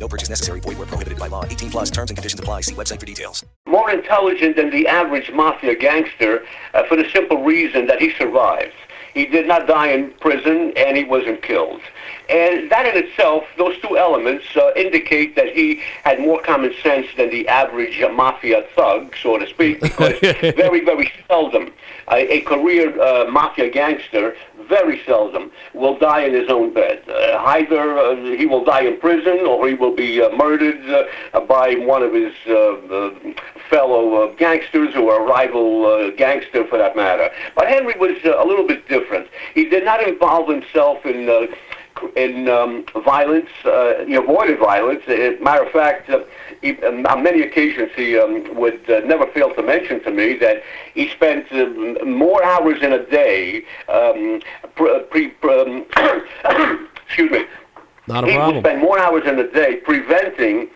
No purchase necessary. Void where prohibited by law. 18 plus terms and conditions apply. See website for details. More intelligent than the average mafia gangster uh, for the simple reason that he survived. He did not die in prison and he wasn't killed. And that in itself, those two elements uh, indicate that he had more common sense than the average uh, mafia thug, so to speak, because very, very seldom uh, a career uh, mafia gangster very seldom will die in his own bed. Uh, either uh, he will die in prison or he will be uh, murdered uh, by one of his uh, fellow gangsters or a rival gangster for that matter. But Henry was a little bit different. He did not involve himself in in um, violence. Uh, he avoided violence. Uh, matter of fact, uh, he, um, on many occasions he um, would uh, never fail to mention to me that he spent um, more hours in a day. Um, pre, pre, um, excuse me. Not a he problem. would spend more hours in a day preventing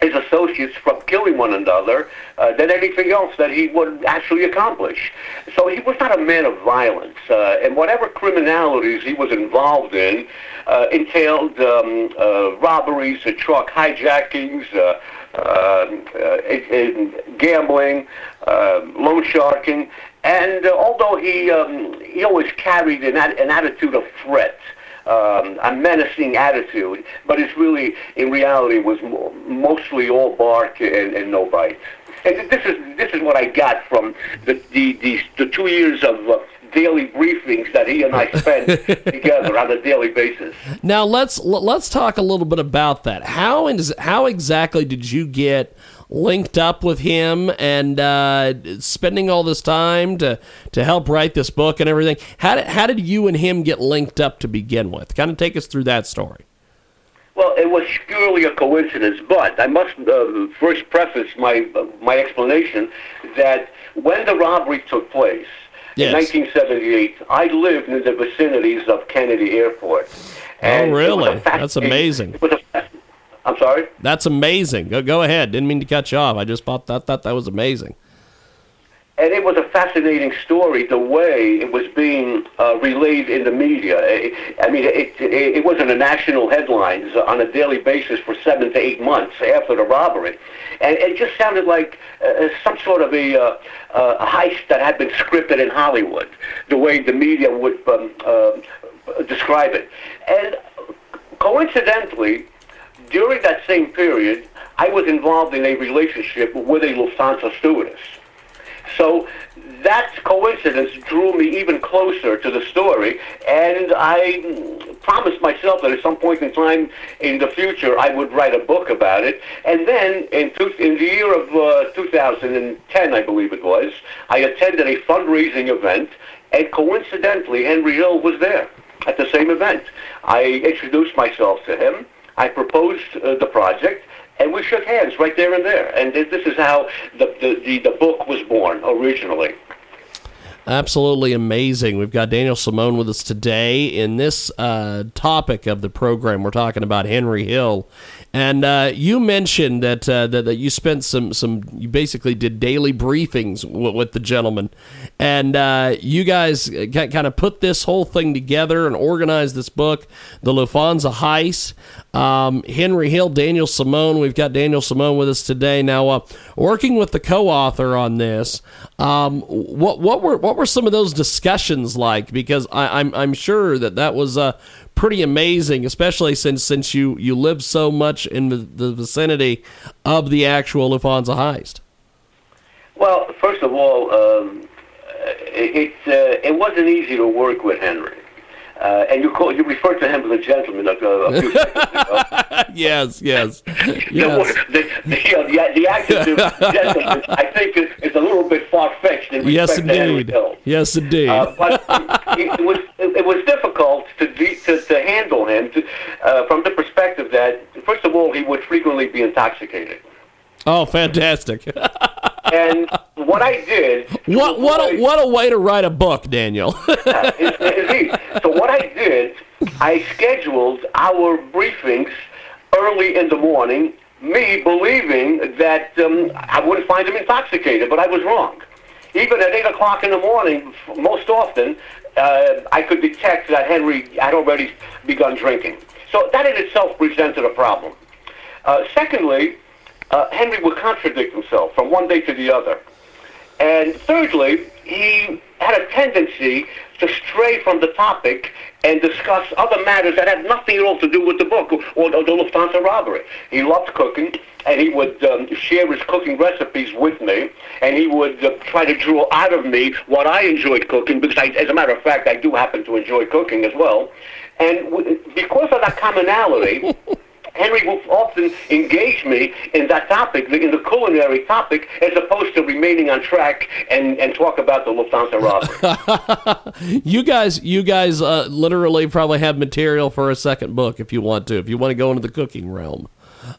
his associates from killing one another uh, than anything else that he would actually accomplish. So he was not a man of violence, uh, and whatever criminalities he was involved in uh, entailed um, uh, robberies, uh, truck hijackings, uh, in gambling, loan sharking, and although he um, he always carried an, an attitude of threat um, a menacing attitude, but it's really, in reality, was mo- mostly all bark and, and no bite. And this is this is what I got from the the, the, the two years of uh, daily briefings that he and I spent together on a daily basis. Now let's let's talk a little bit about that. How is how exactly did you get linked up with him and uh, spending all this time to to help write this book and everything? How did how did you and him get linked up to begin with? Kind of take us through that story. Well, it was purely a coincidence, but I must uh, first preface my my explanation that when the robbery took place Yes. in 1978, I lived in the vicinities of Kennedy Airport. Oh, And a really? That's amazing. It was a, I'm sorry. That's amazing. Go, go ahead. Didn't mean to cut you off. I just thought that thought that was amazing. And it was a fascinating story, the way it was being uh, relayed in the media. I I mean, it, it, it was in the national headlines on a daily basis for seven to eight months after the robbery. And it just sounded like uh, some sort of a, uh, uh, a heist that had been scripted in Hollywood, the way the media would um, uh, describe it. And coincidentally, during that same period, I was involved in a relationship with a Lufthansa stewardess. So that coincidence drew me even closer to the story, and I promised myself that at some point in time in the future I would write a book about it. And then in, two, in the year of uh, 2010, I believe it was, I attended a fundraising event, and coincidentally, Henry Hill was there at the same event. I introduced myself to him. I proposed uh, the project, and we shook hands right there and there. And this this is how the, the, the, the book was born originally. Absolutely amazing. We've got Daniel Simone with us today in this uh, topic of the program. We're talking about Henry Hill, and uh, you mentioned that, uh, that that you spent some some you basically did daily briefings w- with the gentleman, and uh, you guys kind of put this whole thing together and organized this book, the Lufthansa Heist. Um, Henry Hill, Daniel Simone. We've got Daniel Simone with us today. Now, uh, working with the co-author on this, um, what what were what were some of those discussions like? Because I, I'm I'm sure that that was uh, pretty amazing, especially since since you you live so much in the, the vicinity of the actual Lufthansa heist. Well, first of all, um, it, it, uh, it wasn't easy to work with Henry. Uh, and you call, you referred to him as a gentleman a, a few seconds ago. yes, yes, The, yes. the, the, uh, the, the adjective gentleman, I think, is, is a little bit far-fetched in respect Yes, to Henry indeed. Hill. Yes, indeed. Uh, but it, it was it was difficult to to, to handle him to, uh, from the perspective that first of all he would frequently be intoxicated. Oh, fantastic! and what I did. What what a, what a way to write a book, Daniel. indeed. So what I did, I scheduled our briefings early in the morning. Me believing that um, I wouldn't find him intoxicated, but I was wrong. Even at eight o'clock in the morning, most often, uh, I could detect that Henry had already begun drinking. So that in itself presented a problem. Uh, secondly, uh, Henry would contradict himself from one day to the other. And thirdly, he had a tendency to stray from the topic and discuss other matters that had nothing at all to do with the book or, or the Lufthansa robbery. He loved cooking, and he would um, share his cooking recipes with me, and he would uh, try to draw out of me what I enjoyed cooking, because I, as a matter of fact, I do happen to enjoy cooking as well. And w- because of that commonality, Henry will often engage me in that topic, in the culinary topic, as opposed to remaining on track and, and talk about the Lufthansa robbery. you guys, you guys, uh, literally probably have material for a second book if you want to, if you want to go into the cooking realm.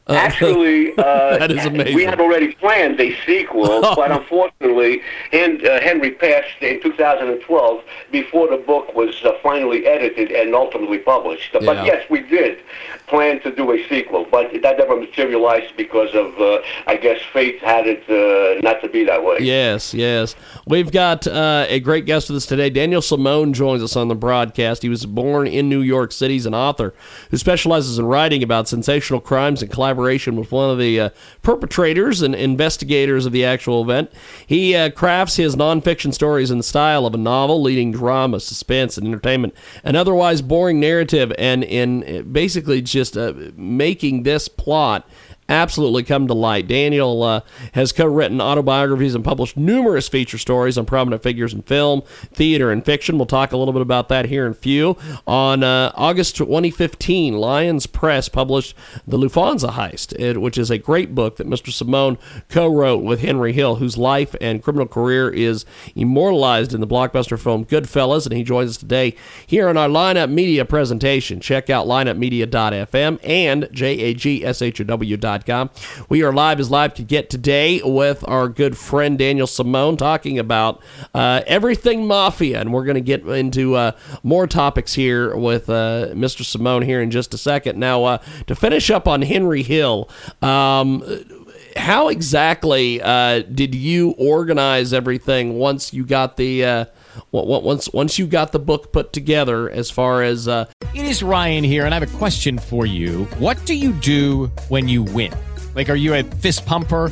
Uh, Actually, uh, that is amazing. We had already planned a sequel, oh. but unfortunately, and, uh, Henry passed in 2012 before the book was uh, finally edited and ultimately published. But yeah. yes, we did plan to do a sequel, but that never materialized because of, uh, I guess, fate had it uh, not to be that way. Yes, yes. We've got a great guest with us today. Daniel Simone joins us on the broadcast. He was born in New York City. He's an author who specializes in writing about sensational crimes and collaboration with one of the uh, perpetrators and investigators of the actual event. He uh, crafts his nonfiction stories in the style of a novel, leading drama, suspense, and entertainment, an otherwise boring narrative, and in basically just uh, making this plot absolutely come to light. Daniel uh, has co written autobiographies and published numerous feature stories on prominent figures in film, theater, and fiction. We'll talk a little bit about that here in a few. On uh, August 2015, Lyons Press published The Lufthansa Heist, which is a great book that Mr. Simone co wrote with Henry Hill, whose life and criminal career is immortalized in the blockbuster film Goodfellas. And he joins us today here on our Lineup Media presentation. Check out lineupmedia.fm and We are live as live could get today with our good friend Daniel Simone talking about uh, everything mafia, and we're going to get into uh, more topics here with uh, Mr. Simone here in just a second. Now, uh, to finish up on Henry Hill. Um, how exactly uh, did you organize everything once you got the uh, once once you got the book put together as far as uh... it is ryan here and i have a question for you. What do you do when you win? Like are you a fist pumper